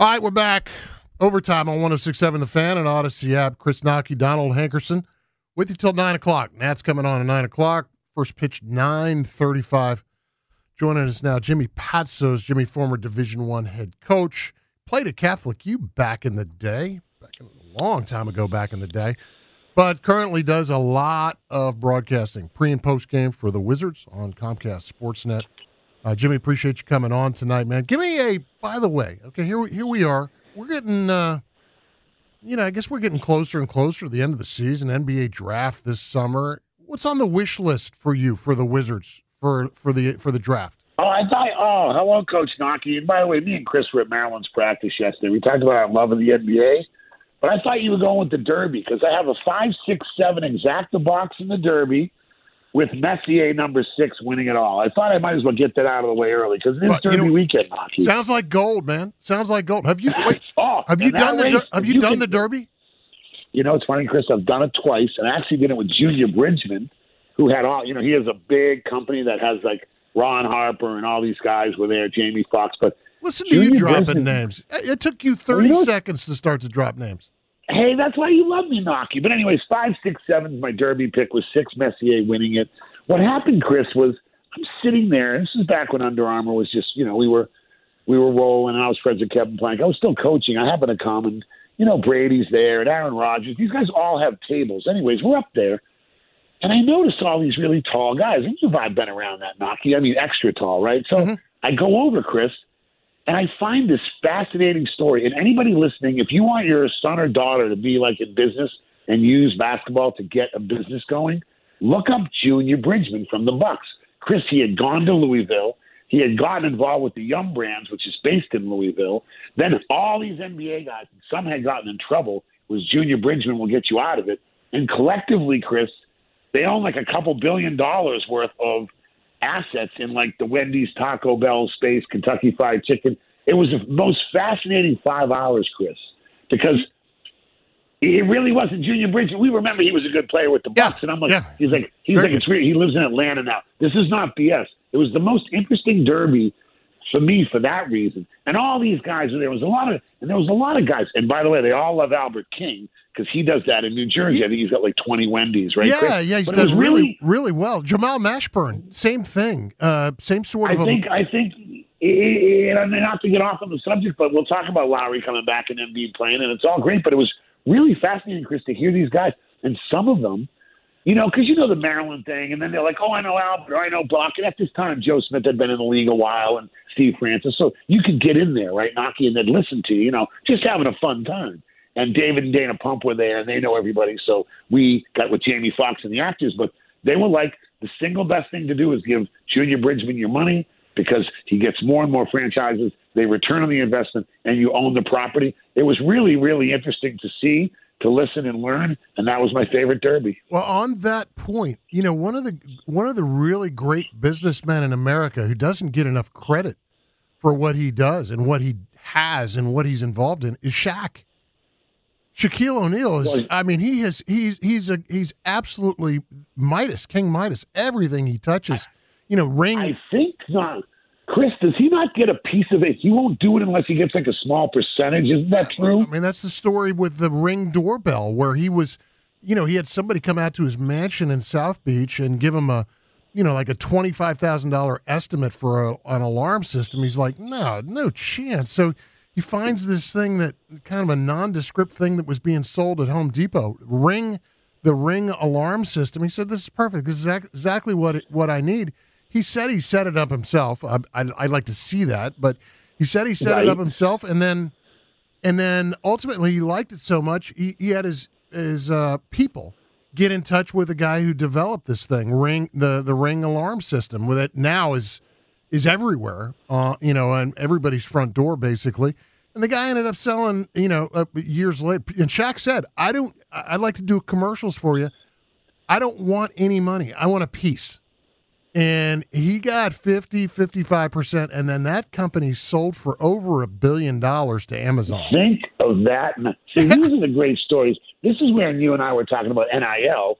All right, we're back. Overtime on 1067 The Fan and Odyssey app. Chris Knoche, Donald Hankerson with you till 9 o'clock. Nats coming on at 9 o'clock. First pitch, 935. Joining us now, Jimmy Patsos. Jimmy, former Division One head coach. Played at Catholic U back in the day, back in, a long time ago back in the day, but currently does a lot of broadcasting, pre and post game for the Wizards on Comcast Sportsnet. Uh, Jimmy, appreciate you coming on tonight, man. Give me a. By the way, okay, here here we are. We're getting, uh, you know, I guess we're getting closer and closer to the end of the season. NBA draft this summer. What's on the wish list for you for the Wizards for for the for the draft? Oh, I thought. Oh, hello, Coach Knoche. And by the way, me and Chris were at Maryland's practice yesterday. We talked about our love of the NBA, but I thought you were going with the Derby because I have a five, six, seven exacta box in the Derby with Messier number six winning it all. I thought I might as well get that out of the way early because it's Well, you Derby know, weekend. Knoche. Sounds like gold, man. Sounds like gold. Have you wait, Oh, have you done the race, der- have you, you done can- the Derby? You know, it's funny, Chris. I've done it twice, and I actually did it with Junior Bridgeman, who had all. You know, he has a big company that has like Ron Harper and all these guys were there, Jamie Foxx, But Listen to you dropping Bridgeman- names. It took you thirty You know- seconds to start to drop names. Hey, that's why you love me, Knoche. But anyways, five, six, seven. My Derby pick was six Messier winning it. What happened, Chris, was I'm sitting there. This is back when Under Armour was just, you know, we were we were rolling. And I was friends with Kevin Plank. I was still coaching. I happened to come, and you know, Brady's there, and Aaron Rodgers. These guys all have tables. Anyways, we're up there, and I noticed all these really tall guys. And you've I've been around that, Knoche. I mean, extra tall, right? So mm-hmm. I go over, Chris, and I find this fascinating story. And anybody listening, if you want your son or daughter to be like in business and use basketball to get a business going, look up Junior Bridgeman from the Bucks. Chris, he had gone to Louisville. He had gotten involved with the Yum Brands, which is based in Louisville. Then all these NBA guys, some had gotten in trouble. Was Junior Bridgeman will get you out of it. And collectively, Chris, they own like a couple billion dollars worth of assets in like the Wendy's, Taco Bell space, Kentucky Fried Chicken. It was the most fascinating five hours, Chris, because it really wasn't Junior Bridges. We remember he was a good player with the Bucks, and I'm like, yeah. he's like, he's Very like, it's weird. He lives in Atlanta now. This is not BS. It was the most interesting derby for me for that reason. And all these guys, there was a lot of, and there was a lot of guys. And by the way, they all love Albert King because he does that in New Jersey. I think he's got like 20 Wendy's, right? yeah, Chris? yeah, he's But done really, really well. Jamal Mashburn, same thing, uh, same sort of. I think I think and I mean, not to get off on the subject, but we'll talk about Lowry coming back and Embiid playing, and it's all great. But it was really fascinating, Chris, to hear these guys, and some of them, you know, because you know the Maryland thing, and then they're like, "Oh, I know Albert, or I know Buck." And at this time, Joe Smith had been in the league a while, and Steve Francis, so you could get in there, right, Knoche, and then listen to, you know, just having a fun time. And David and Dana Pump were there, and they know everybody. So we got with Jamie Foxx and the actors, but they were like, the single best thing to do is give Junior Bridgeman your money because he gets more and more franchises. They return on the investment, and you own the property. It was really, really interesting to see, to listen and learn, and that was my favorite derby. Well, on that point, you know, one of the one of the really great businessmen in America who doesn't get enough credit for what he does and what he has and what he's involved in is Shaq. Shaquille O'Neal is. I mean, he has. He's he's a he's absolutely Midas, King Midas. Everything he touches, you know, ring. I think not. Chris, does he not get a piece of it? He won't do it unless he gets like a small percentage. Isn't that true? I mean, that's the story with the ring doorbell, where he was, you know, he had somebody come out to his mansion in South Beach and give him a, you know, like a twenty five thousand dollar estimate for a, an alarm system. He's like, no, no chance. So he finds this thing that kind of a nondescript thing that was being sold at Home Depot. Ring, the Ring alarm system. He said, "This is perfect. This is exactly what it, what I need." He said he set it up himself. I, would like to see that, but he said he set right. it up himself, and then and then ultimately he liked it so much he, he had his his uh, people get in touch with the guy who developed this thing, ring the the ring alarm system. With it now is is everywhere, uh, you know, and everybody's front door basically. And the guy ended up selling, you know, uh, years later. And Shaq said, "I don't. I'd like to do commercials for you. I don't want any money. I want a piece." And he got 50 55% and then that company sold for over a billion dollars to amazon. Think of that see these are the great stories. This is where you and i were talking about nil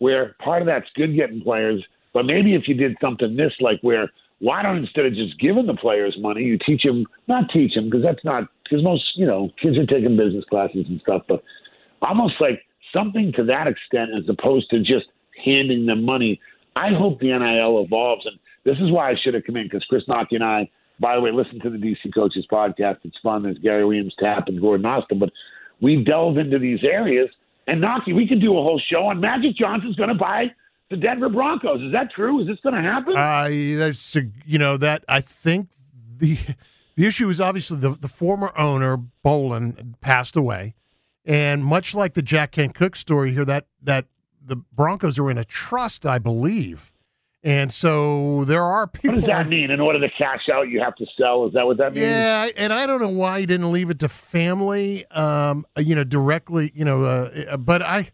where part of that's good getting players but maybe if you did something this like where why don't instead of just giving the players money you teach them not teach them because that's not because most you know kids are taking business classes and stuff but almost like something to that extent as opposed to just handing them money I hope the NIL evolves, and this is why I should have come in because Chris Knoche and I, by the way, listen to the DC Coaches podcast. It's fun. There's Gary Williams, Tap, and Gordon Austin, but we delve into these areas. And Knoche, we could do a whole show on Magic Johnson's going to buy the Denver Broncos. Is that true? Is this going to happen? Uh, that's you know that I think the the issue is obviously the the former owner Bowlen, passed away, and much like the Jack Kent Cooke story here, that that the Broncos are in a trust, I believe. And so there are people. What does that mean? In order to cash out, you have to sell. Is that what that means? Yeah, and I don't know why he didn't leave it to family, um, you know, directly, you know. Uh, but I,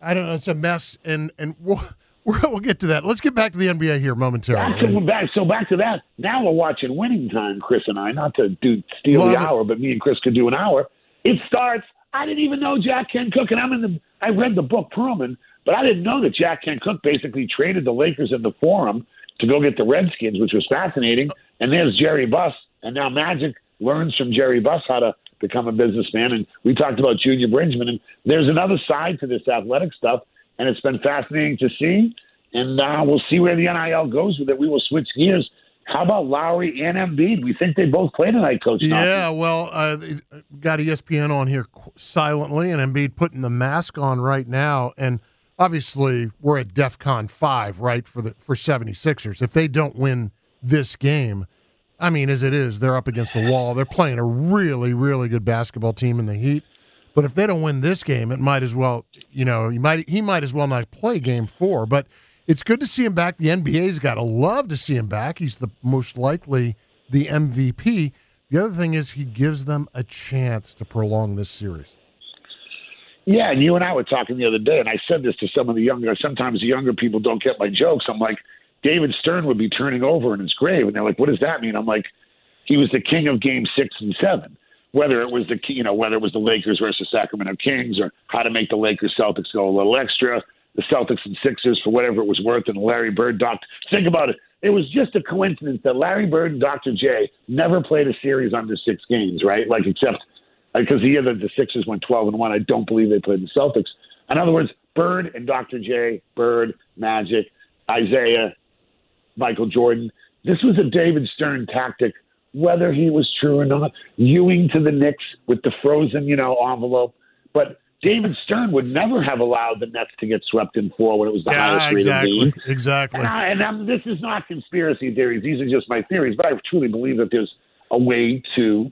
I don't know. It's a mess, and and we'll we'll get to that. Let's get back to the NBA here momentarily. So back, so back to that. Now we're watching Winning Time, Chris and I. Not to do steal Love the hour, but me and Chris could do an hour. It starts. I didn't even know Jack Kent Cooke, and I'm in the. I read the book Pearlman but I didn't know that Jack Kent Cooke basically traded the Lakers in the forum to go get the Redskins, which was fascinating. And there's Jerry Buss, and now Magic learns from Jerry Buss how to become a businessman. And we talked about Junior Bridgeman, and there's another side to this athletic stuff, and it's been fascinating to see. And uh, we'll see where the NIL goes with it. We will switch gears. How about Lowry and Embiid? We think they both play tonight, Coach. Yeah, well, uh, got ESPN on here silently, and Embiid putting the mask on right now, and obviously we're at DEFCON five, right, for the for 76ers. If they don't win this game, I mean, as it is, they're up against the wall. They're playing a really, really good basketball team in the Heat. But if they don't win this game, it might as well, you know, he might he might as well not play game four. But it's good to see him back. The NBA's got to love to see him back. He's the most likely the MVP. The other thing is he gives them a chance to prolong this series. Yeah, and you and I were talking the other day, and I said this to some of the younger. Sometimes the younger people don't get my jokes. I'm like, David Stern would be turning over in his grave, and they're like, "What does that mean?" I'm like, he was the king of Game Six and Seven. Whether it was the you know whether it was the Lakers versus Sacramento Kings, or how to make the Lakers Celtics go a little extra, the Celtics and Sixers for whatever it was worth, and Larry Bird, Doctor. Think about it. It was just a coincidence that Larry Bird and Dr. J never played a series under six games, right? Like except because the year that the Sixers went 12 and 1, I don't believe they played the Celtics. In other words, Bird and Dr. J, Bird, Magic, Isiah, Michael Jordan. This was a David Stern tactic, whether he was true or not. Ewing to the Knicks with the frozen, you know, envelope. But David Stern would never have allowed the Nets to get swept in four when it was the yeah, highest exactly, rated game. Exactly. And, I, and I'm, this is not conspiracy theories; these are just my theories. But I truly believe that there's a way to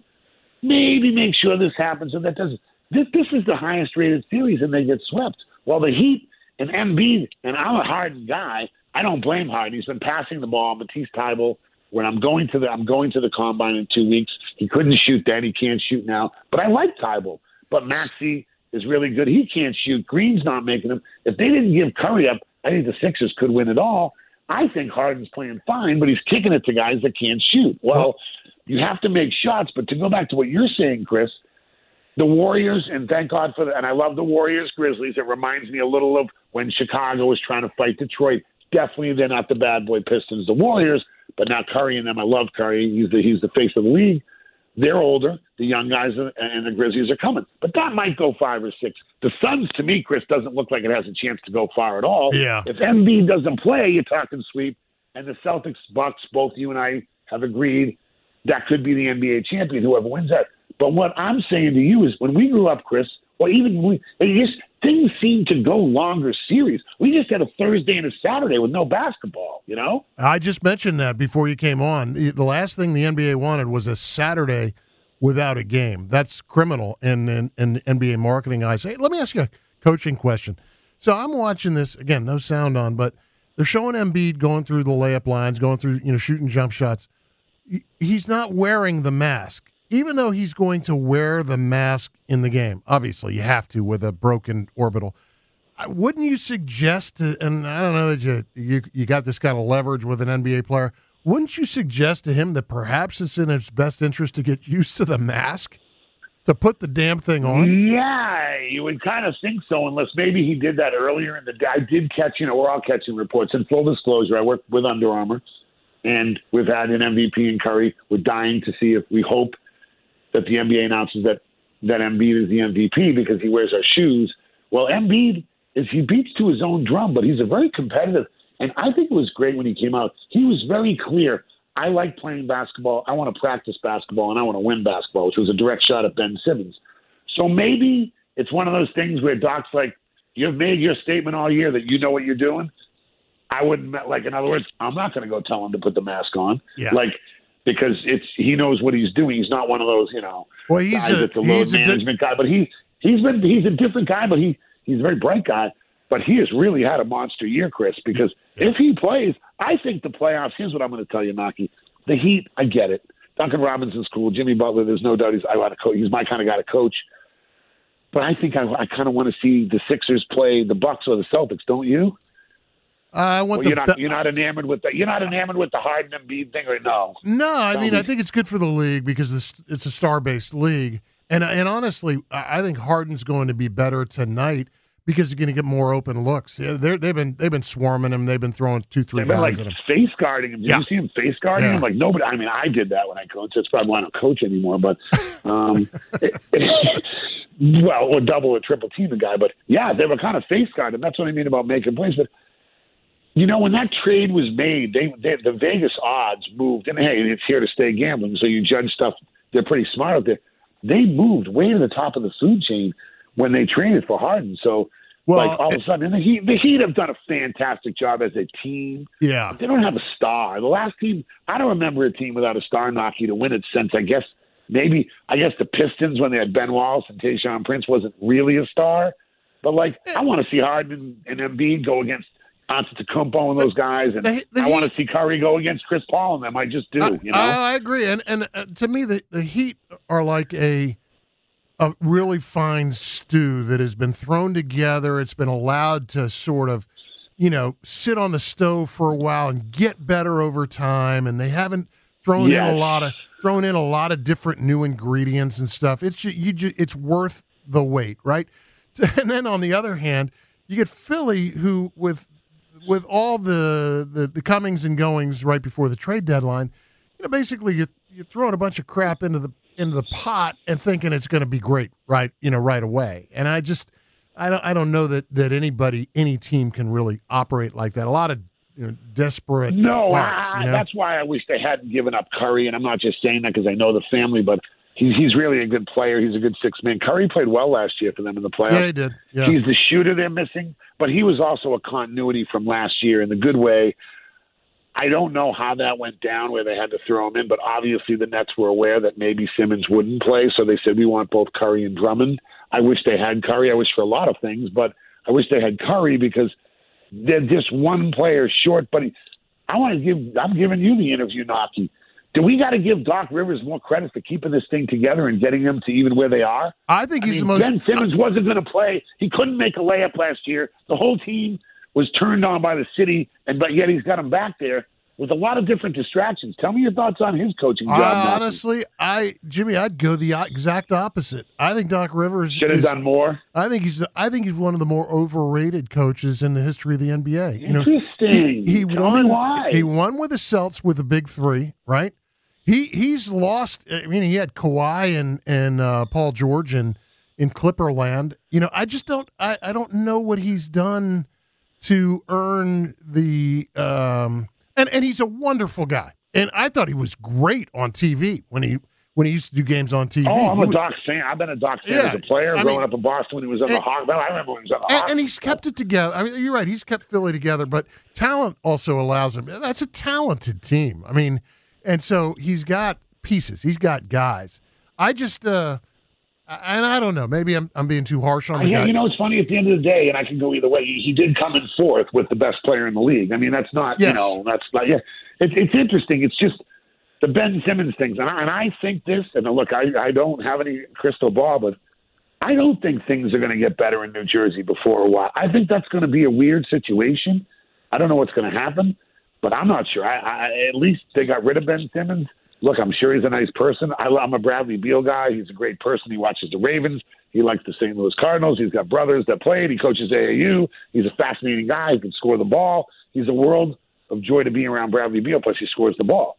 maybe make sure this happens and that doesn't. This, this is the highest rated series and they get swept. Well, the Heat and Embiid, and I'm a Harden guy. I don't blame Harden. He's been passing the ball. Matisse Thybulle, when I'm going to the I'm going to the combine in two weeks. He couldn't shoot then. He can't shoot now. But I like Thybulle. But Maxey is really good. He can't shoot. Green's not making him. If they didn't give Curry up, I think the Sixers could win it all. I think Harden's playing fine, but he's kicking it to guys that can't shoot. Well, you have to make shots. But to go back to what you're saying, Chris, the Warriors, and thank God for that. And I love the Warriors Grizzlies. It reminds me a little of when Chicago was trying to fight Detroit. Definitely, they're not the bad boy Pistons, the Warriors, but now Curry and them. I love Curry. He's the he's the face of the league. They're older. The young guys and the Grizzlies are coming, but that might go five or six. The Suns, to me, Chris, doesn't look like it has a chance to go far at all. Yeah. If Embiid doesn't play, you're talking sweep. And the Celtics, Bucks, both you and I have agreed that could be the NBA champion, whoever wins that. But what I'm saying to you is, when we grew up, Chris, or even we, things seem to go longer series. We just had a Thursday and a Saturday with no basketball. You know. I just mentioned that before you came on. The, last thing the NBA wanted was a Saturday without a game. That's criminal in, in, in NBA marketing eyes. Hey, let me ask you a coaching question. So I'm watching this again, no sound on, but they're showing Embiid going through the layup lines, going through, you know, shooting jump shots. He's not wearing the mask, even though he's going to wear the mask in the game. Obviously, you have to with a broken orbital. Wouldn't you suggest to, and I don't know that you, you you got this kind of leverage with an NBA player. Wouldn't you suggest to him that perhaps it's in his best interest to get used to the mask? to put the damn thing on? Yeah, you would kind of think so, unless maybe he did that earlier. And the guy did catch, you know, we're all catching reports. In full disclosure, I work with Under Armour, and we've had an MVP in Curry. We're dying to see if we hope that the NBA announces that that Embiid is the MVP because he wears our shoes. Well, Embiid is he beats to his own drum, but he's a very competitive. And I think it was great when he came out. He was very clear. I like playing basketball. I want to practice basketball and I want to win basketball, which was a direct shot at Ben Simmons. So maybe it's one of those things where Doc's like, you've made your statement all year that you know what you're doing. I wouldn't like, in other words, I'm not going to go tell him to put the mask on. Yeah. Like, because it's he knows what he's doing. He's not one of those, you know, well, he's guys a, that's a load he's management a di- guy. But he he's been he's a different guy. But he he's a very bright guy. But he has really had a monster year, Chris. Because if he plays, I think the playoffs. Here's what I'm going to tell you, Knoche. The Heat, I get it. Duncan Robinson's cool. Jimmy Butler, there's no doubt he's I want to coach. He's my kind of guy to coach. But I think I, I kind of want to see the Sixers play the Bucks or the Celtics, don't you? I want Well, the you're not be- you're not enamored with the you're not enamored with the Harden and Embiid thing, or no? No, I mean. I think it's good for the league because this, it's a star-based league, and and honestly, I think Harden's going to be better tonight because he's going to get more open looks. Yeah, they're, they've been they've been swarming him. They've been throwing two, three They've been guys like at him. face guarding him. Did Yeah. you see him face guarding Yeah. him? Like nobody. I mean, I did that when I coached. That's probably why I don't coach anymore. But um, it- it- well, or double or triple team the guy. But yeah, they were kind of face guarding. That's what I mean about making plays. But you know, when that trade was made, they, they the Vegas odds moved, and hey, it's here to stay gambling. So you judge stuff. They're pretty smart out there. They moved way to the top of the food chain when they traded for Harden. So. Well, like all of a sudden, and the Heat, the Heat have done a fantastic job as a team. Yeah, They don't have a star. The last team, I don't remember a team without a star Knoche to win it since I guess maybe I guess the Pistons when they had Ben Wallace and Tayshaun Prince wasn't really a star. But like I want to see Harden and, and Embiid go against Antetokounmpo and those guys, and the- the I want to see Curry go against Chris Paul and them. I just do, I, you know. I, I agree, and and uh, to me, the the Heat are like a a really fine stew that has been thrown together. It's been allowed to sort of, you know, sit on the stove for a while and get better over time, and they haven't thrown in a lot of thrown in a lot of different new ingredients and stuff. It's ju- you ju- it's worth the wait, right? And then on the other hand, you get Philly, who with with all the, the the comings and goings right before the trade deadline, you know, basically you're you're throwing a bunch of crap into the into the pot and thinking it's going to be great, right? You know, right away. And I just I don't I don't know that that anybody any team can really operate like that. A lot of you know, desperate. No, I, you know? that's why I wish they hadn't given up Curry. And I'm not just saying that because I know the family, but he's he's really a good player. He's a good six man. Curry played well last year for them in the playoffs. yeah, he did. Yeah. He's the shooter they're missing, but he was also a continuity from last year in the good way. I don't know how that went down where they had to throw him in, but obviously the Nets were aware that maybe Simmons wouldn't play, so they said we want both Curry and Drummond. I wish they had Curry. I wish for a lot of things, but I wish they had Curry because they're just one player short. But he, I want to give. I'm giving you the interview, Knoche. Do we got to give Doc Rivers more credit for keeping this thing together and getting them to even where they are? I think I he's mean, the most. Ben Simmons wasn't going to play. He couldn't make a layup last year. The whole team was turned on by the city, and but yet he's got him back there with a lot of different distractions. Tell me your thoughts on his coaching job. Knoche. honestly, I Jimmy, I'd go the exact opposite. I think Doc Rivers should have done more. I think he's I think he's one of the more overrated coaches in the history of the NBA. You know, Interesting. he, he won he won with the Celts with the big three, right? He he's lost. I mean, he had Kawhi and and uh, Paul George in in Clipperland. You know, I just don't I, I don't know what he's done to earn the um and and he's a wonderful guy. And I thought he was great on TV when he when he used to do games on TV. Oh, I'm a Doc fan. I've been a Doc fan Yeah, as a player I growing mean- up in Boston when he was on the and- Hawks. I remember when he was on the and, Hawks. and he's kept it together. I mean, you're right. He's kept Philly together, but talent also allows him. That's a talented team. I mean, and so he's got pieces. He's got guys. I just, uh and I don't know. Maybe I'm I'm being too harsh on the yeah, guy. you know, it's funny. At the end of the day, and I can go either way. He, he did come in fourth with the best player in the league. I mean, that's not, Yes. you know, that's not. Yeah, it, it's interesting. It's just the Ben Simmons things, and I, and I think this. And look, I I don't have any crystal ball, but I don't think things are going to get better in New Jersey before a while. I think that's going to be a weird situation. I don't know what's going to happen, but I'm not sure. I, I at least they got rid of Ben Simmons. Look, I'm sure he's a nice person. I, I'm a Bradley Beal guy. He's a great person. He watches the Ravens. He likes the St. Louis Cardinals. He's got brothers that played. He coaches AAU. He's a fascinating guy. He can score the ball. He's a world of joy to be around Bradley Beal. Plus, he scores the ball.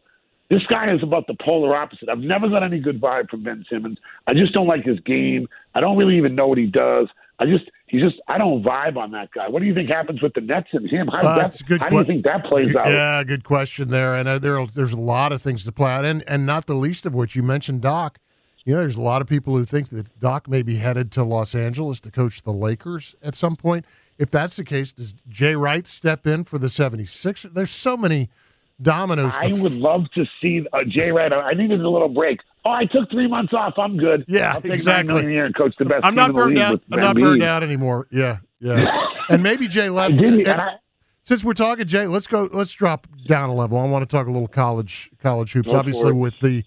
This guy is about the polar opposite. I've never got any good vibe from Ben Simmons. I just don't like his game. I don't really even know what he does. I just he's just I don't vibe on that guy. What do you think happens with the Nets and him? How, Uh, that, that's a good how do you think that plays out? Yeah, good question there. And uh, there, there's a lot of things to play out, and and not the least of which you mentioned Doc. You know, there's a lot of people who think that Doc may be headed to Los Angeles to coach the Lakers at some point. If that's the case, does Jay Wright step in for the 76ers? There's so many dominoes. I would love to see uh, Jay Wright. I needed a little break. Oh, I took three months off. I'm good. Yeah, I'll take exactly. Nine million a year and coach the best. I'm not burned out. I'm not burned out anymore. Yeah, yeah. and maybe Jay left. and- I, since we're talking Jay, let's go. Let's drop down a level. I want to talk a little college college hoops. Obviously, with the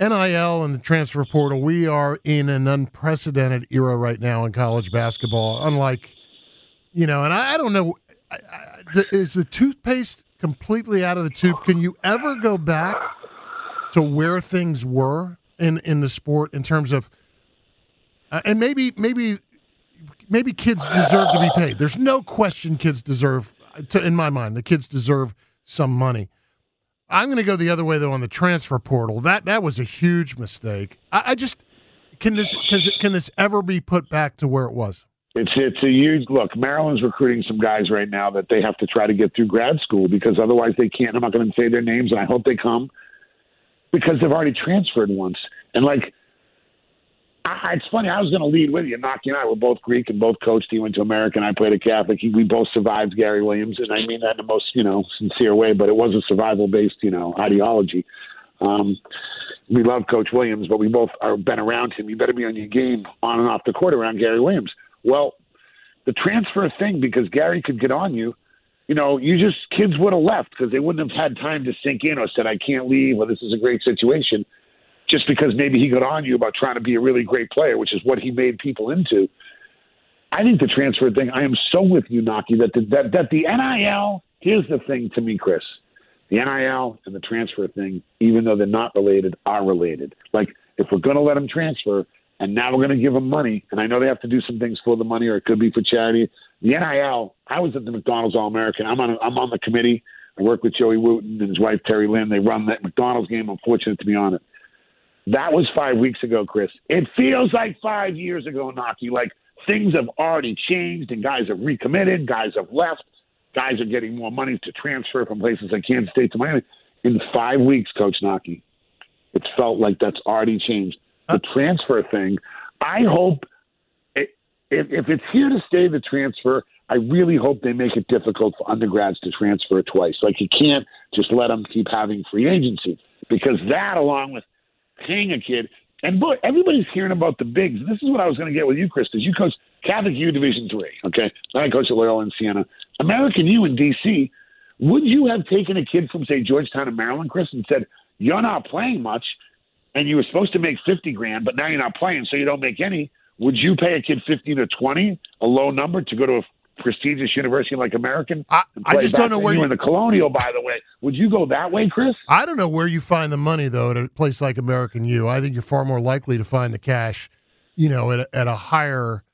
NIL and the transfer portal, we are in an unprecedented era right now in college basketball. Unlike, you know, and I, I don't know, I, I, is the toothpaste completely out of the tube? Can you ever go back to where things were in in the sport in terms of, uh, and maybe maybe maybe kids deserve to be paid. There's no question kids deserve, to, in my mind, the kids deserve some money. I'm going to go the other way though on the transfer portal. That that was a huge mistake. I, I just can this can, can this ever be put back to where it was? It's it's a huge look. Maryland's recruiting some guys right now that they have to try to get through grad school because otherwise they can't. I'm not going to say their names, and I hope they come because they've already transferred once. And like, I, it's funny. I was going to lead with you. Knoche and I were both Greek and both coached. He went to American. I played a Catholic. He, we both survived Gary Williams, and I mean that in the most you know sincere way. But it was a survival based you know ideology. Um, we love Coach Williams, but we both are been around him. You better be on your game on and off the court around Gary Williams. Well, the transfer thing, because Gary could get on you, you know, you just kids would have left because they wouldn't have had time to sink in or said, I can't leave or this is a great situation. Just because maybe he got on you about trying to be a really great player, which is what he made people into. I think the transfer thing, I am so with you, Knoche, that the, that, that the NIL, here's the thing to me, Chris. The NIL and the transfer thing, even though they're not related, are related. Like, if we're going to let them transfer and now we're going to give them money, and I know they have to do some things for the money or it could be for charity. The NIL, I was at the McDonald's All American. I'm on, I'm on the committee. I work with Joey Wootten and his wife, Terry Lynn. They run that McDonald's game. I'm fortunate to be on it. That was five weeks ago, Chris. It feels like five years ago, Knoche. Like things have already changed and guys have recommitted, guys have left, guys are getting more money to transfer from places like Kansas State to Miami. In five weeks, Coach Knoche, it's felt like that's already changed. The uh, transfer thing, I hope it, if, if it's here to stay, the transfer, I really hope they make it difficult for undergrads to transfer twice. Like you can't just let them keep having free agency because that, along with paying a kid, and boy, everybody's hearing about the bigs. This is what I was going to get with you, Chris, because you coach Catholic U Division Three. Okay, I coach at Loyola in Siena. American U in DC. Would you have taken a kid from say Georgetown in Maryland, Chris, and said you're not playing much, and you were supposed to make fifty grand, but now you're not playing, so you don't make any? Would you pay a kid fifteen or twenty, a low number, to go to a prestigious university like American? I, I just don't know where you. in the Colonial, by the way. Would you go that way, Chris? I don't know where you find the money though at a place like American U. I think you're far more likely to find the cash, you know, at a, at a higher,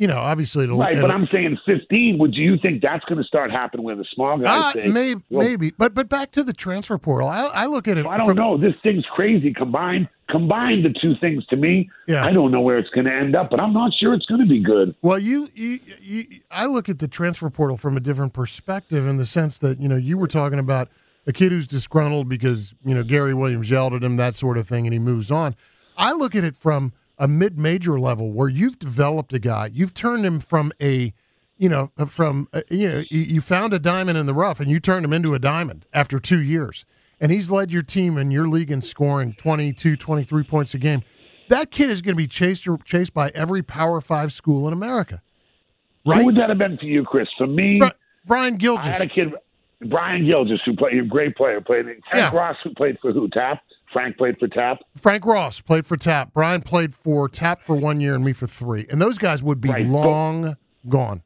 you know, obviously it'll, Right, at but I'm saying 15. Would you think that's going to start happening with the small guys Ah, say, maybe, well, maybe, but but back to the transfer portal. I, I look at it. I don't from- know. This thing's crazy. Combine combine the two things to me. Yeah. I don't know where it's going to end up, but I'm not sure it's going to be good. Well, you, you, you, I look at the transfer portal from a different perspective in the sense that you know you were talking about a kid who's disgruntled because you know Gary Williams yelled at him, that sort of thing, and he moves on. I look at it from a mid-major level where you've developed a guy, you've turned him from a you know, from uh, you know, you found a diamond in the rough and you turned him into a diamond after two years, and he's led your team in your league in scoring 22, 23 points a game. That kid is going to be chased chased by every Power Five school in America. Right? Who would that have been for you, Chris? For me, Bri- Brian Gilgeous. I had a kid, Brian Gilgeous, who played a great player, played in Frank yeah. Ross, who played for who? Frank played for Tap. Frank Ross played for Tap. Brian played for Tap for one year and me for three. And those guys would be right. long gone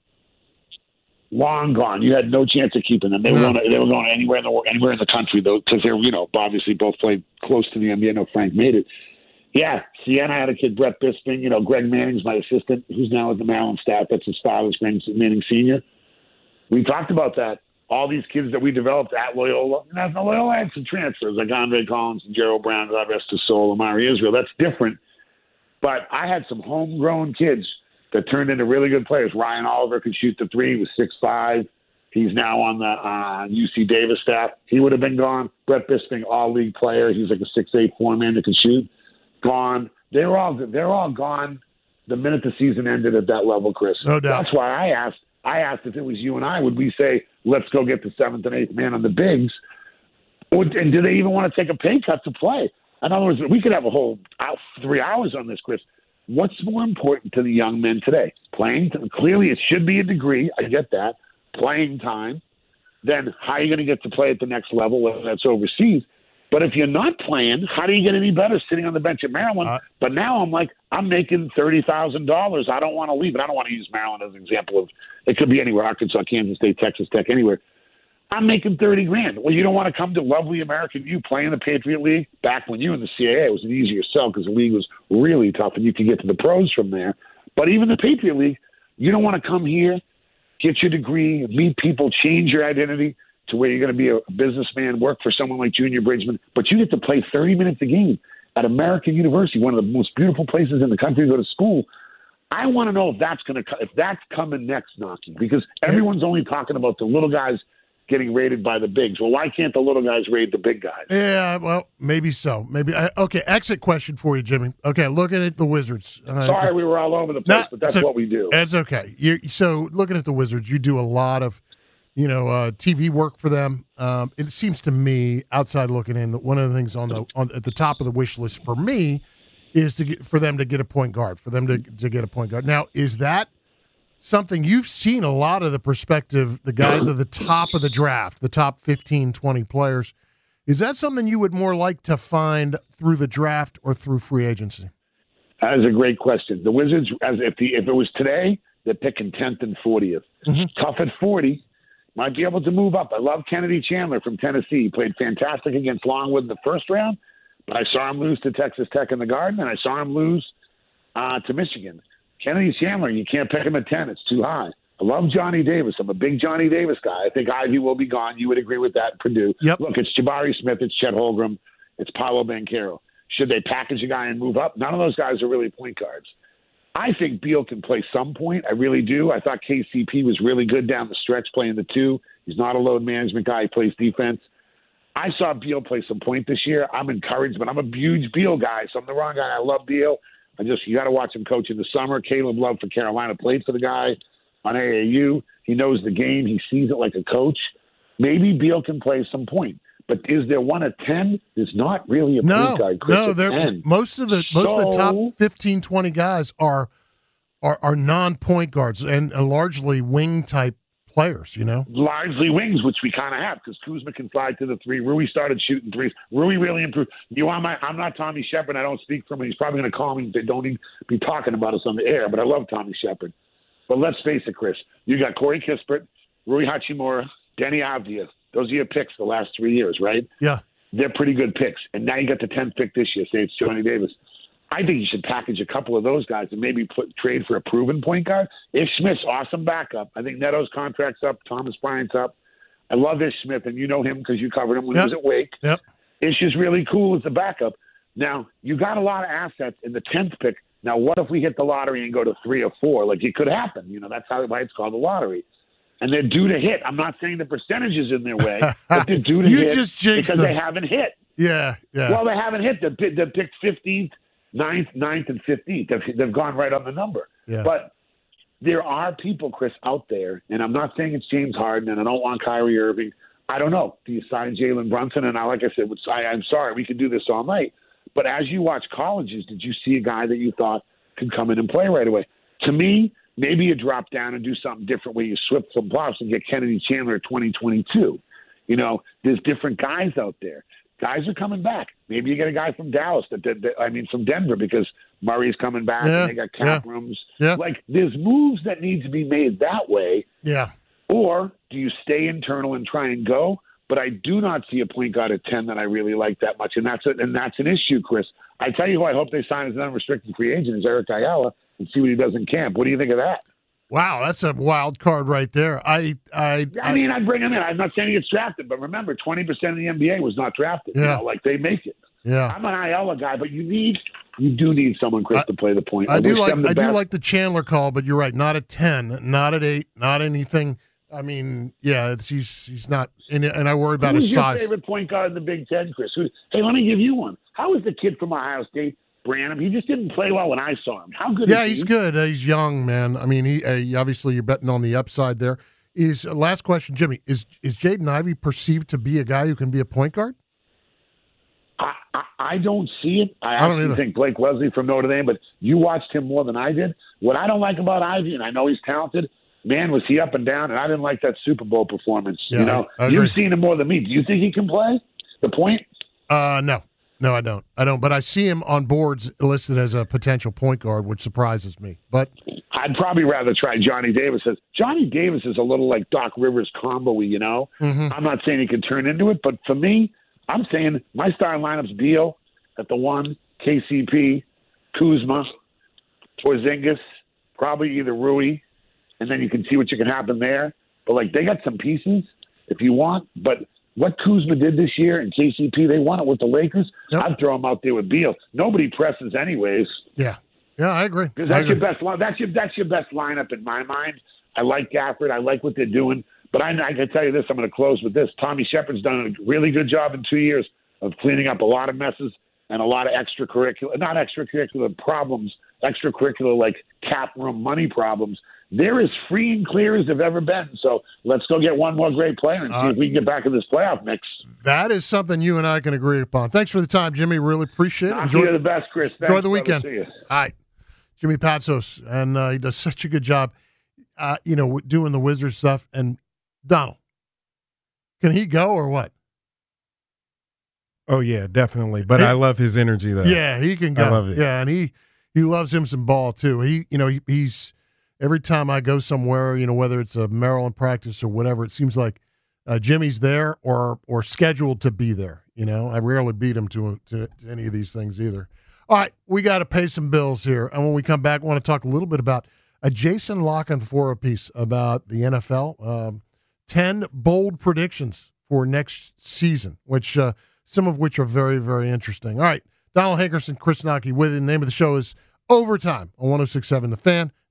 long gone. You had no chance of keeping them. They were going. They were going anywhere in the anywhere in the country though, because they're you know obviously both played close to the NBA. I know Frank made it. Yeah, Siena had a kid, Brett Bisping. You know, Greg Manning's my assistant, who's now at the Maryland staff. That's his father's Greg Manning Senior. We talked about that. All these kids that we developed at Loyola, and Loyola had some transfers like Andre Collins and Gerald Brown, God rest his soul, Amari Israel. That's different. But I had some homegrown kids that turned into really good players. Ryan Oliver could shoot the three. He was six five. He's now on the uh, UC Davis staff. He would have been gone. Brett Bisping, all league player. He's like a six eight four man that can shoot. Gone. They were all they're all gone the minute the season ended at that level, Chris. No doubt. That's why I asked. I asked if it was you and I, would we say let's go get the seventh and eighth man on the bigs? And do they even want to take a pay cut to play? In other words, we could have a whole three hours on this, Chris. What's more important to the young men today? Playing clearly, it should be a degree. I get that. Playing time. Then how are you going to get to play at the next level, whether that's overseas? But if you're not playing, how do you get any better sitting on the bench at Maryland? Uh, but now I'm like, I'm making thirty thousand dollars. I don't want to leave it. I don't want to use Maryland as an example of it could be anywhere, Arkansas, Kansas State, Texas Tech, anywhere. I'm making 30 grand. Well, you don't want to come to lovely American U play in the Patriot League. Back when you were in the CAA, it was an easier sell because the league was really tough and you could get to the pros from there. But even the Patriot League, you don't want to come here, get your degree, meet people, change your identity to where you're going to be a businessman, work for someone like Junior Bridgeman, but you get to play 30 minutes a game at American University, one of the most beautiful places in the country to go to school. I want to know if that's going to if that's coming next, Knoche, because everyone's only talking about the little guys getting rated by the bigs. Well, why can't the little guys raid the big guys? Yeah, well, maybe so. Maybe I, okay. Exit question for you, Jimmy. Okay, looking at the Wizards. Uh, Sorry, we were all over the place, but that's so, what we do. That's okay. You so looking at the Wizards, you do a lot of, you know, uh, TV work for them. Um, it seems to me, outside looking in, that one of the things on the on at the top of the wish list for me is to get for them to get a point guard, for them to to get a point guard. Now, is that something you've seen a lot of the perspective, the guys at the top of the draft, the top 15, 20 players. Is that something you would more like to find through the draft or through free agency? That is a great question. The Wizards, as if the if it was today, they're picking tenth and 40th mm-hmm. Tough at forty, might be able to move up. I love Kennedy Chandler from Tennessee. He played fantastic against Longwood in the first round, but I saw him lose to Texas Tech in the Garden, and I saw him lose uh, to Michigan. Kennedy Chandler, you can't pick him at 10. It's too high. I love Johnny Davis. I'm a big Johnny Davis guy. I think Ivey will be gone. You would agree with that, Purdue. Yep. Look, it's Jabari Smith, it's Chet Holmgren, it's Paolo Banchero. Should they package a guy and move up? None of those guys are really point guards. I think Beal can play some point. I really do. I thought KCP was really good down the stretch playing the two. He's not a load management guy. He plays defense. I saw Beal play some point this year. I'm encouraged, but I'm a huge Beal guy, so I'm the wrong guy. I love Beal. I just you got to watch him coach in the summer. Caleb Love for Carolina played for the guy on AAU. He knows the game. He sees it like a coach. Maybe Beal can play some point. But is there one at ten? There's not really a no, point guard. Chris, no, most of the most of the top 15, 20 guys are are, are non point guards and uh, largely wing type players, you know? Largely wings, which we kind of have because Kuzma can slide to the three. Rui started shooting threes. Rui really improved. You want my? I'm not Tommy Sheppard. I don't speak for him. He's probably going to call me. They don't even be talking about us on the air, but I love Tommy Sheppard. But let's face it, Chris. You got Corey Kispert, Rui Hachimura, Deni Avdija. Those are your picks the last three years, right? Yeah. They're pretty good picks. And now you got the 10th pick this year. Say it's Johnny Davis. I think you should package a couple of those guys and maybe put trade for a proven point guard. Ish Smith's awesome backup. I think Neto's contract's up. Thomas Bryant's up. I love Ish Smith, and you know him because you covered him when yep. he was at Wake. Yep. Ish is really cool as the backup. Now you got a lot of assets in the tenth pick. Now what if we hit the lottery and go to three or four? Like it could happen. You know that's how why it's called the lottery. And they're due to hit. I'm not saying the percentage is in their way, but they're due to You hit just because them. they haven't hit. Yeah, yeah. Well, they haven't hit. They're, they're picked 15th, 9th, 9th, and 15th. They've, they've gone right on the number. Yeah. But there are people, Chris, out there, and I'm not saying it's James Harden, and I don't want Kyrie Irving. I don't know. Do you sign Jalen Brunson? And I, like I said, would- I, I'm sorry, we could do this all night. But as you watch colleges, did you see a guy that you thought could come in and play right away? To me, maybe you drop down and do something different where you swip some plops and get Kennedy Chandler 2022. You know, there's different guys out there. Guys are coming back. Maybe you get a guy from Dallas that, that, that I mean from Denver because Murray's coming back Yeah, and they got cap yeah, rooms. yeah. Like there's moves that need to be made that way, yeah. or do you stay internal and try and go? But I do not see a point guard at ten that I really like that much, and that's a, and that's an issue, Chris. I tell you who I hope they sign as an unrestricted free agent is Eric Ayala and see what he does in camp. What do you think of that? Wow, that's a wild card right there. I, I, I mean, I'd bring him in. I'm not saying he gets drafted, but remember, 20% of the NBA was not drafted. You Yeah. know, like they make it. yeah. I'm an Ayala guy, but you need, you do need someone, Chris, I- to play the point. I do like I do like the Chandler call, but you're right. Not at ten, not at eight, not anything. I mean, yeah, it's, he's he's not, and, and I worry about Who's his your size. favorite point guard in the Big Ten, Chris? Who, hey, let me give you one. How is the kid from Ohio State, Branham? He just didn't play well when I saw him. How good? Yeah, he's he? good. Uh, he's young, man. I mean, he uh, obviously you're betting on the upside there. Is uh, last question, Jimmy? Is is Jaden Ivey perceived to be a guy who can be a point guard? I, I, I don't see it. I, I don't either. think Blake Wesley from Notre Dame, but you watched him more than I did. What I don't like about Ivey, and I know he's talented, man, was he up and down, and I didn't like that Super Bowl performance. Yeah, you know, I- I agree. you've seen him more than me. Do you think he can play? The point? Uh, no, no, I don't. I don't. But I see him on boards listed as a potential point guard, which surprises me. But I'd probably rather try Johnny Davis. Johnny Davis is a little like Doc Rivers combo, you know. mhm. I'm not saying he can turn into it, but for me, I'm saying my starting lineup's Beal at the one, KCP, Kuzma, Porzingis, probably either Rui, and then you can see what you can happen there. But like they got some pieces if you want, but what Kuzma did this year and KCP, they won it with the Lakers. Yep. I'd throw them out there with Beal. Nobody presses anyways. yeah, yeah, I agree. Because that's your best line. That's your that's your best lineup in my mind. I like Gafford. I like what they're doing. But I, I can tell you this. I'm going to close with this. Tommy Sheppard's done a really good job in two years of cleaning up a lot of messes and a lot of extracurricular, not extracurricular problems, extracurricular like cap room money problems. They're as free and clear as they've ever been. So let's go get one more great player and see Uh, if we can get back in this playoff mix. That is something you and I can agree upon. Thanks for the time, Jimmy. Really appreciate it. Enjoy you the best, Chris. enjoy the weekend. See you. All right, Jimmy Patsos, and uh, he does such a good job. Uh, you know, doing the wizard stuff. And Donald, can he go or what? Oh yeah, definitely. But I love his energy though. Yeah, he can go. I love it. Yeah, and he he loves him some ball too. He you know he, he's every time I go somewhere, you know whether it's a Maryland practice or whatever, it seems like uh, Jimmy's there or or scheduled to be there. You know, I rarely beat him to, to to any of these things either. All right, we got to pay some bills here, and when we come back, I want to talk a little bit about a Jason Lock and for a piece about the NFL. Um, Ten bold predictions for next season, which uh, some of which are very, very interesting. All right, Donald Hankerson, Chris Knoche with you. The name of the show is Overtime on 1067 The Fan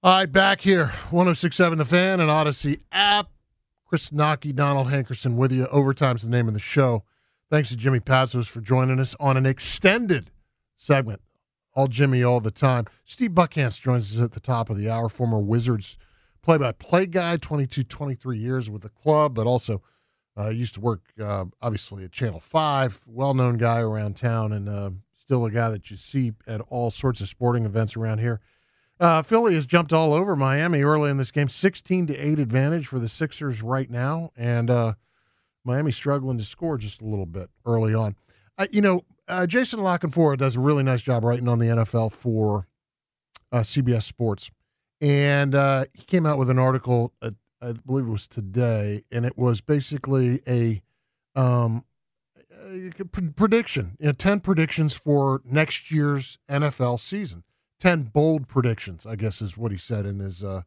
All right, back here, 1067 The Fan and Audacy app. Chris Knoche, Donald Hankerson with you. Overtime's the name of the show. Thanks to Jimmy Patsos for joining us on an extended segment. All Jimmy all the time. Steve Buckhantz joins us at the top of the hour, former Wizards play-by-play guy, 22, 23 years with the club, but also uh, used to work, uh, obviously, at Channel 5, well-known guy around town and uh, still a guy that you see at all sorts of sporting events around here. Uh, Philly has jumped all over Miami early in this game, sixteen to eight advantage for the Sixers right now, and uh, Miami struggling to score just a little bit early on. Uh, you know, uh, Jason La does a really nice job writing on the NFL for uh, CBS Sports, and uh, he came out with an article, I believe it was today, and it was basically a um, prediction, you know, ten predictions for next year's NFL season. 10 bold predictions, I guess is what he said in his uh,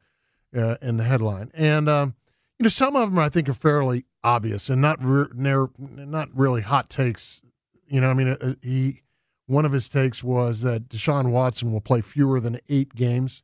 uh in the headline. And um, you know, some of them I think are fairly obvious and not re- not really hot takes. You know, I mean, uh, he one of his takes was that Deshaun Watson will play fewer than eight games.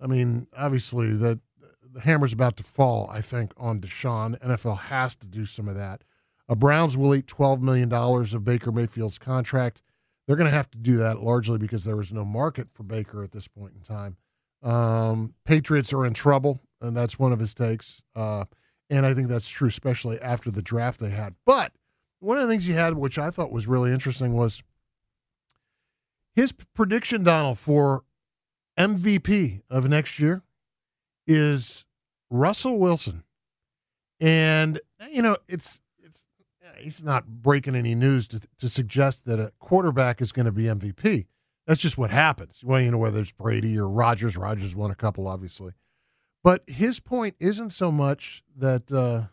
I mean, obviously that the hammer's about to fall. I think on Deshaun, NFL has to do some of that. Uh, Browns will eat twelve million dollars of Baker Mayfield's contract. They're going to have to do that largely because there was no market for Baker at this point in time. Um, Patriots are in trouble, and that's one of his takes. Uh, and I think that's true, especially after the draft they had. But one of the things he had, which I thought was really interesting, was his prediction, Donald, for MVP of next year is Russell Wilson. And, you know, it's he's not breaking any news to, to suggest that a quarterback is going to be MVP. That's just what happens. Well, you know, whether it's Brady or Rodgers. Rodgers won a couple, obviously. But his point isn't so much that, uh,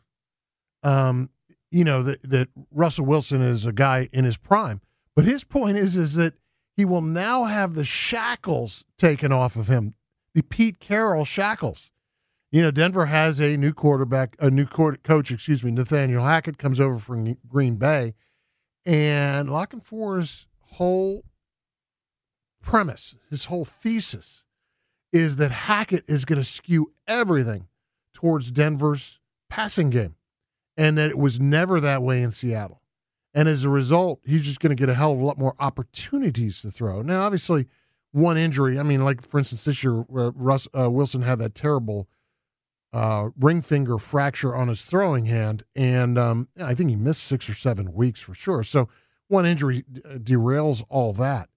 um, you know, that, that Russell Wilson is a guy in his prime. But his point is, is that he will now have the shackles taken off of him, the Pete Carroll shackles. You know, Denver has a new quarterback, a new court, coach, excuse me, Nathaniel Hackett comes over from Green Bay, and La Canfora's whole premise, his whole thesis, is that Hackett is going to skew everything towards Denver's passing game, and that it was never that way in Seattle. And as a result, he's just going to get a hell of a lot more opportunities to throw. Now, obviously, one injury. I mean, like for instance, this year, uh, Russ uh, Wilson had that terrible uh, ring finger fracture on his throwing hand, and um, I think he missed six or seven weeks for sure. So one injury uh, derails all that,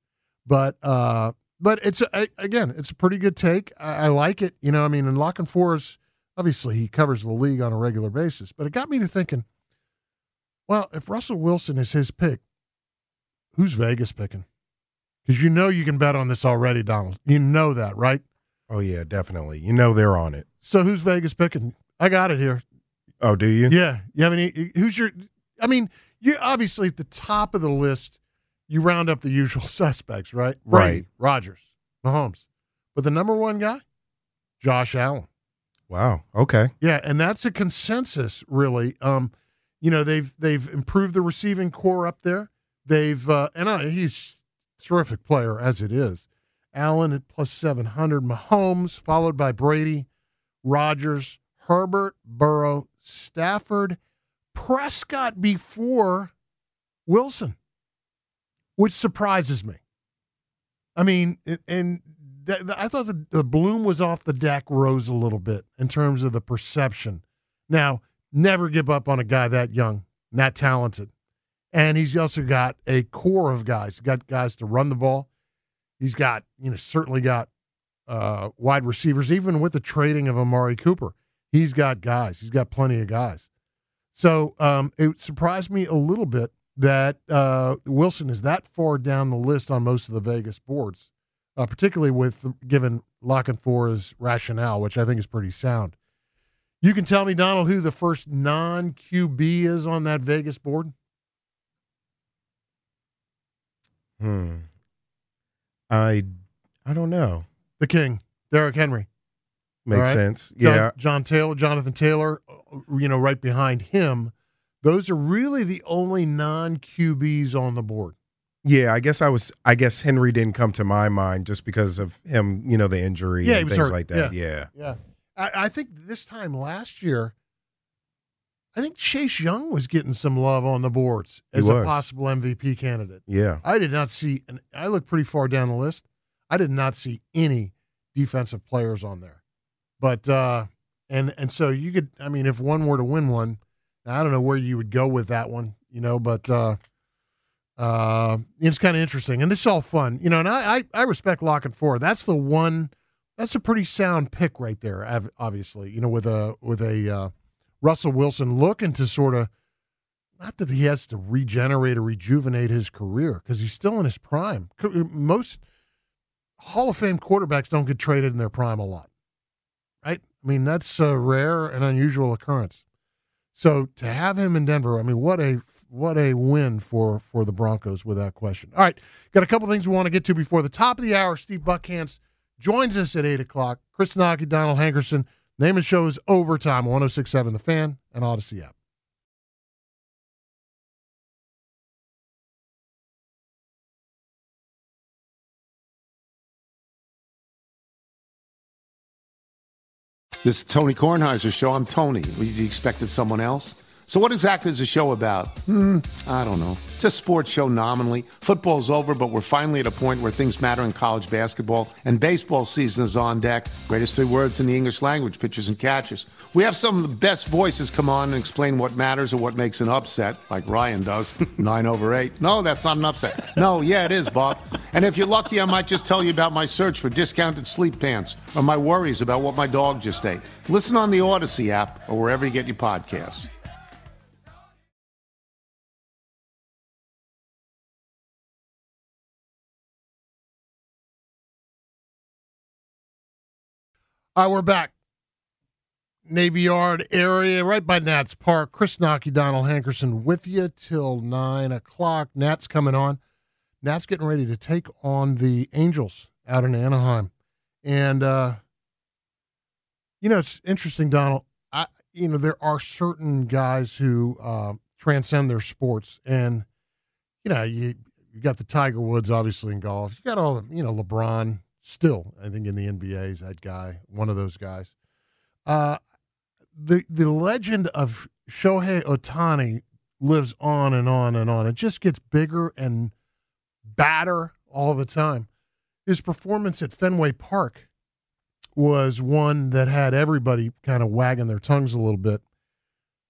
but uh, but it's a, again, it's a pretty good take. I, I like it. You know, I mean, and La Canfora's obviously he covers the league on a regular basis, but it got me to thinking. Well, if Russell Wilson is his pick, who's Vegas picking? Because you know you can bet on this already, Donald. You know that, right? Oh yeah, definitely. You know they're on it. So who's Vegas picking? I got it here. Oh, do you? Yeah. You have any? Who's your? I mean, you obviously at the top of the list. You round up the usual suspects, right? Right. Rodgers, Mahomes, but the number one guy, Josh Allen. Wow. Okay. Yeah, and that's a consensus, really. Um, you know, they've they've improved the receiving corps up there. They've uh, and uh, he's a terrific player as it is. Allen at plus seven hundred. Mahomes followed by Brady Rodgers, Herbert, Burrow, Stafford, Prescott before Wilson, which surprises me. I mean, and I thought the, bloom was off the deck rose a little bit in terms of the perception. Now, never give up on a guy that young, that talented. And he's also got a core of guys. He's got guys to run the ball. He's got, you know, certainly got uh, wide receivers, even with the trading of Amari Cooper. He's got guys. He's got plenty of guys. So um, it surprised me a little bit that uh, Wilson is that far down the list on most of the Vegas boards, uh, particularly with given La Canfora's rationale, which I think is pretty sound. You can tell me, Donald, who the first non QB is on that Vegas board? Hmm. I I don't know. The King, Derrick Henry. Makes right? sense. Yeah. John, John Taylor, Jonathan Taylor, uh, you know, right behind him. Those are really the only non QBs on the board. Yeah, I guess I was. I guess Henry didn't come to my mind just because of him, you know, the injury yeah, and things hurt. like that. Yeah, yeah. yeah. I, I, think this time last year, I think Chase Young was getting some love on the boards as a possible MVP candidate. Yeah, I did not see, and I looked pretty far down the list. I did not see any defensive players on there, but uh, and and so you could, I mean, if one were to win one, I don't know where you would go with that one, you know, but uh, uh, it's kind of interesting, and this is all fun, you know. And I I, I respect La Canfora. That's the one that's a pretty sound pick right there. Obviously, you know, with a with a uh, Russell Wilson looking to sort of not that he has to regenerate or rejuvenate his career because he's still in his prime. Most Hall of Fame quarterbacks don't get traded in their prime a lot, right? I mean, that's a rare and unusual occurrence. So to have him in Denver, I mean, what a what a win for for the Broncos without question. All right, got a couple things we want to get to before the top of the hour. Steve Buckhantz joins us at 8 o'clock. Chris Knoche, Donald Hankerson. Name of the show is Overtime, 1067 The Fan and Audacy app. This is Tony Kornheiser's show. I'm Tony. You expected someone else? So, what exactly is the show about? Hmm, I don't know. It's a sports show nominally. Football's over, but we're finally at a point where things matter in college basketball, and baseball season is on deck. Greatest three words in the English language pitchers and catchers. We have some of the best voices come on and explain what matters or what makes an upset, like Ryan does. Nine over eight. No, that's not an upset. No, yeah, it is, Bob. And if you're lucky, I might just tell you about my search for discounted sleep pants or my worries about what my dog just ate. Listen on the Audacy app or wherever you get your podcasts. All right, we're back. Navy Yard area, right by Nats Park. Chris Knoche, Donald Hankerson with you till 9 o'clock. Nats coming on. Nats getting ready to take on the Angels out in Anaheim. And, uh, you know, it's interesting, Donald. I, you know, there are certain guys who uh, transcend their sports. And, you know, you, you got the Tiger Woods, obviously, in golf. You got all the, you know, LeBron, still, I think in the NBA is that guy, one of those guys. Uh, the the legend of Shohei Ohtani lives on and on and on. It just gets bigger and badder all the time. His performance at Fenway Park was one that had everybody kind of wagging their tongues a little bit.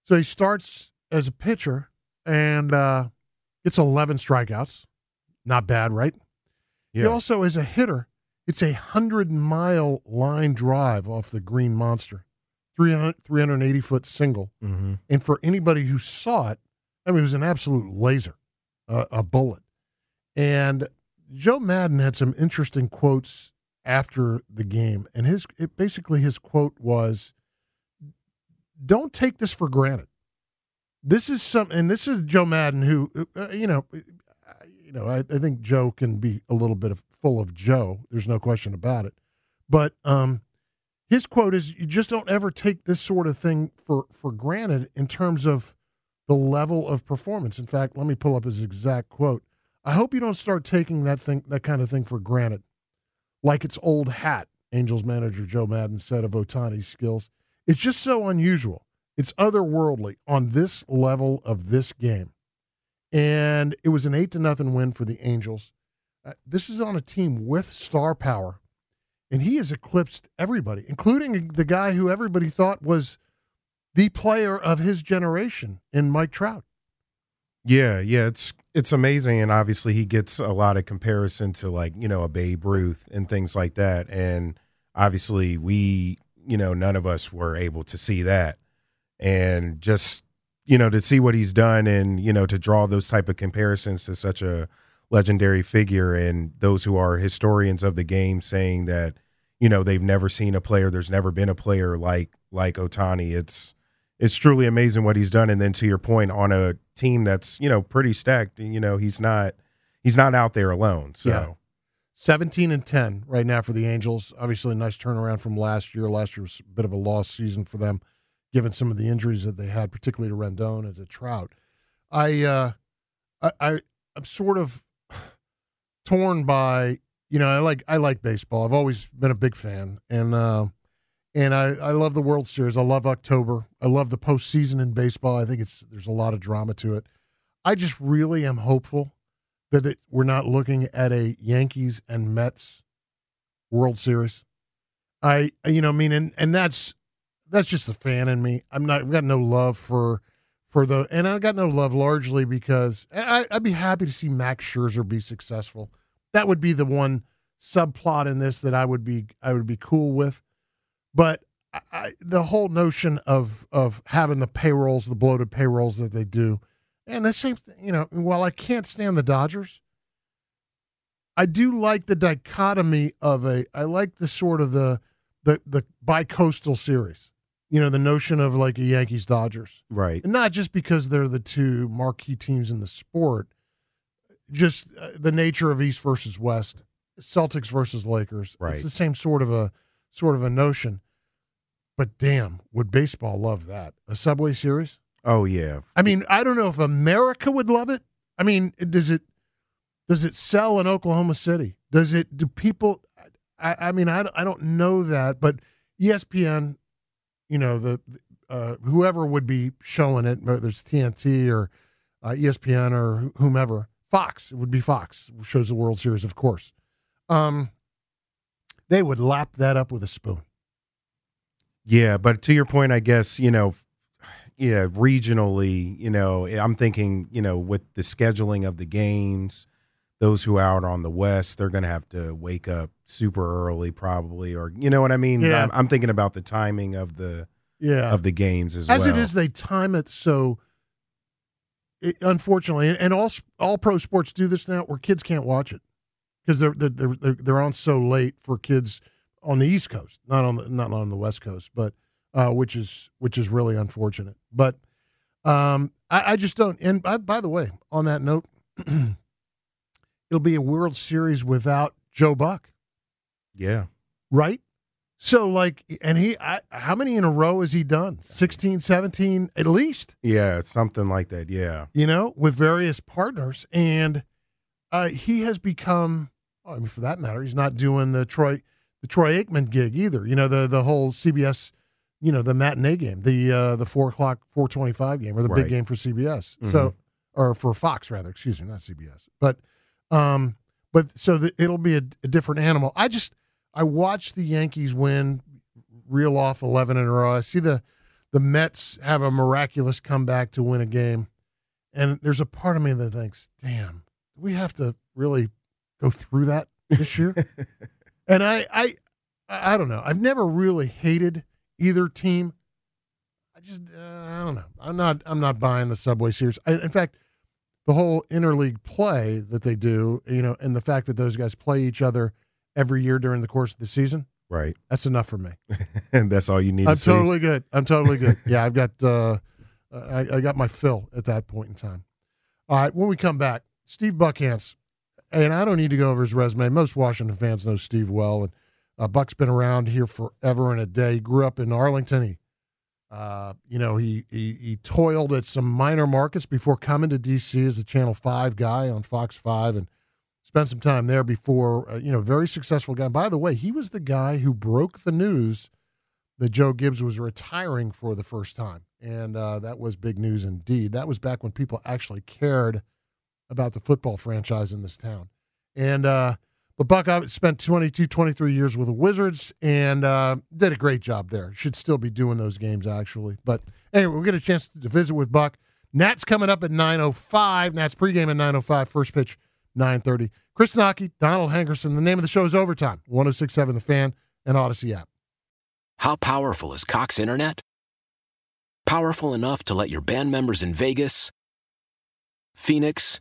So he starts as a pitcher and uh, gets 11 strikeouts. Not bad, right? Yeah. He also, as a hitter, it's a 100 mile line drive off the Green Monster, 300, 380 foot single. Mm-hmm. And for anybody who saw it, I mean, it was an absolute laser, uh, a bullet. And Joe Maddon had some interesting quotes after the game. And his it, basically his quote was, Don't take this for granted. This is some, and this is Joe Maddon, who, uh, you know, you know, I, I, think Joe can be a little bit of full of Joe. There's no question about it. But um, his quote is, "You just don't ever take this sort of thing for for granted in terms of the level of performance." In fact, let me pull up his exact quote. I hope you don't start taking that thing that kind of thing for granted, like it's old hat. Angels manager Joe Maddon said of Ohtani's skills. It's just so unusual. It's otherworldly on this level of this game. And it was an eight to nothing win for the Angels. Uh, this is on a team with star power, and he has eclipsed everybody, including the guy who everybody thought was the player of his generation in Mike Trout. Yeah, yeah, it's it's amazing, and obviously he gets a lot of comparison to like you know a Babe Ruth and things like that, and obviously we you know none of us were able to see that, and just you know to see what he's done, and you know to draw those type of comparisons to such a legendary figure, and those who are historians of the game saying that you know they've never seen a player, there's never been a player like like Ohtani It's it's truly amazing what he's done. And then to your point, on a team that's you know pretty stacked, you know he's not he's not out there alone. So. Yeah. 17 and 10 right now for the Angels. Obviously, a nice turnaround from last year. Last year was a bit of a lost season for them, given some of the injuries that they had, particularly to Rendon and to Trout. I, uh, I, I, I'm sort of torn by, you know, I like I like baseball. I've always been a big fan, and uh, and I, I love the World Series. I love October. I love the postseason in baseball. I think it's there's a lot of drama to it. I just really am hopeful that it, we're not looking at a Yankees and Mets World Series. I you know I mean and and that's that's just the fan in me. I'm not I've got no love for for the and I got no love largely because I, I'd be happy to see Max Scherzer be successful. That would be the one subplot in this that I would be I would be cool with. But I, the whole notion of of having the payrolls, the bloated payrolls that they do, and the same, thing, you know, while I can't stand the Dodgers, I do like the dichotomy of a. I like the sort of the the the bicoastal series. You know, the notion of like a Yankees Dodgers, right? And not just because they're the two marquee teams in the sport, just uh, the nature of East versus West, Celtics versus Lakers. Right. It's the same sort of a sort of a notion. But damn, would baseball love that? A Subway Series? Oh yeah. I mean, I don't know if America would love it. I mean, does it does it sell in Oklahoma City? Does it do people I, I mean, I, I don't know that, but ESPN, you know, the uh, whoever would be showing it, whether it's TNT or uh, ESPN or whomever, Fox, it would be Fox shows the World Series, of course. Um, they would lap that up with a spoon. Yeah, but to your point, I guess you know, yeah, regionally, you know, I'm thinking, you know, with the scheduling of the games, those who are out on the west, they're going to have to wake up super early, probably, or you know what I mean. Yeah. I'm, I'm thinking about the timing of the yeah of the games as, as well. it is. They time it so. It, unfortunately, and all all pro sports do this now, where kids can't watch it because they're, they're they're they're on so late for kids on the East Coast, not on the not on the West Coast, but uh, which is which is really unfortunate. But um, I, I just don't. And by, by the way, on that note, it'll be a World Series without Joe Buck, yeah, right? So like, and he, I, how many in a row has he done? 16, 17 at least. yeah, something like that. Yeah, You know, with various partners, and uh, he has become. oh, I mean, for that matter, he's not doing the Troy the Troy Aikman gig either. You know, the the whole CBS, you know, the matinee game, the uh, the four o'clock, four twenty five game, or the Right. big game for CBS. Mhm. So, or for Fox rather, excuse me, not CBS. But, um, but so the, it'll be a, a different animal. I just I watched the Yankees win, reel off eleven in a row. I see the the Mets have a miraculous comeback to win a game, and there's a part of me that thinks, damn, do we have to really go through that this year? and I, I, I don't know. I've never really hated either team. I just, uh, I don't know. I'm not, I'm not buying the Subway Series. I, in fact, the whole interleague play that they do, you know, and the fact that those guys play each other every year during the course of the season, right. that's enough for me. and that's all you need I'm to see. totally good. I'm totally good. yeah, I've got, uh, I, I got my fill at that point in time. All right, when we come back, Steve Buckhantz, and I don't need to go over his resume. Most Washington fans know Steve well, and uh, Buck's been around here forever and a day. Grew up in Arlington. He, uh, you know, he, he he toiled at some minor markets before coming to DC as a Channel Five guy on Fox Five, and spent some time there before. Uh, you know, very successful guy. By the way, he was the guy who broke the news that Joe Gibbs was retiring for the first time. And uh, that was big news indeed. That was back when people actually cared about the football franchise in this town. And, uh, but Buck I spent 22, 23 years with the Wizards and uh, did a great job there. Should still be doing those games, actually. But anyway, we'll get a chance to visit with Buck. Nats coming up at 9.05. Nats pregame at 9.05. First pitch, 9.30. Chris Knoche, Donald Hankerson. The name of the show is Overtime. 1067 The Fan and Audacy app. How powerful is Cox Internet? Powerful enough to let your band members in Vegas, Phoenix,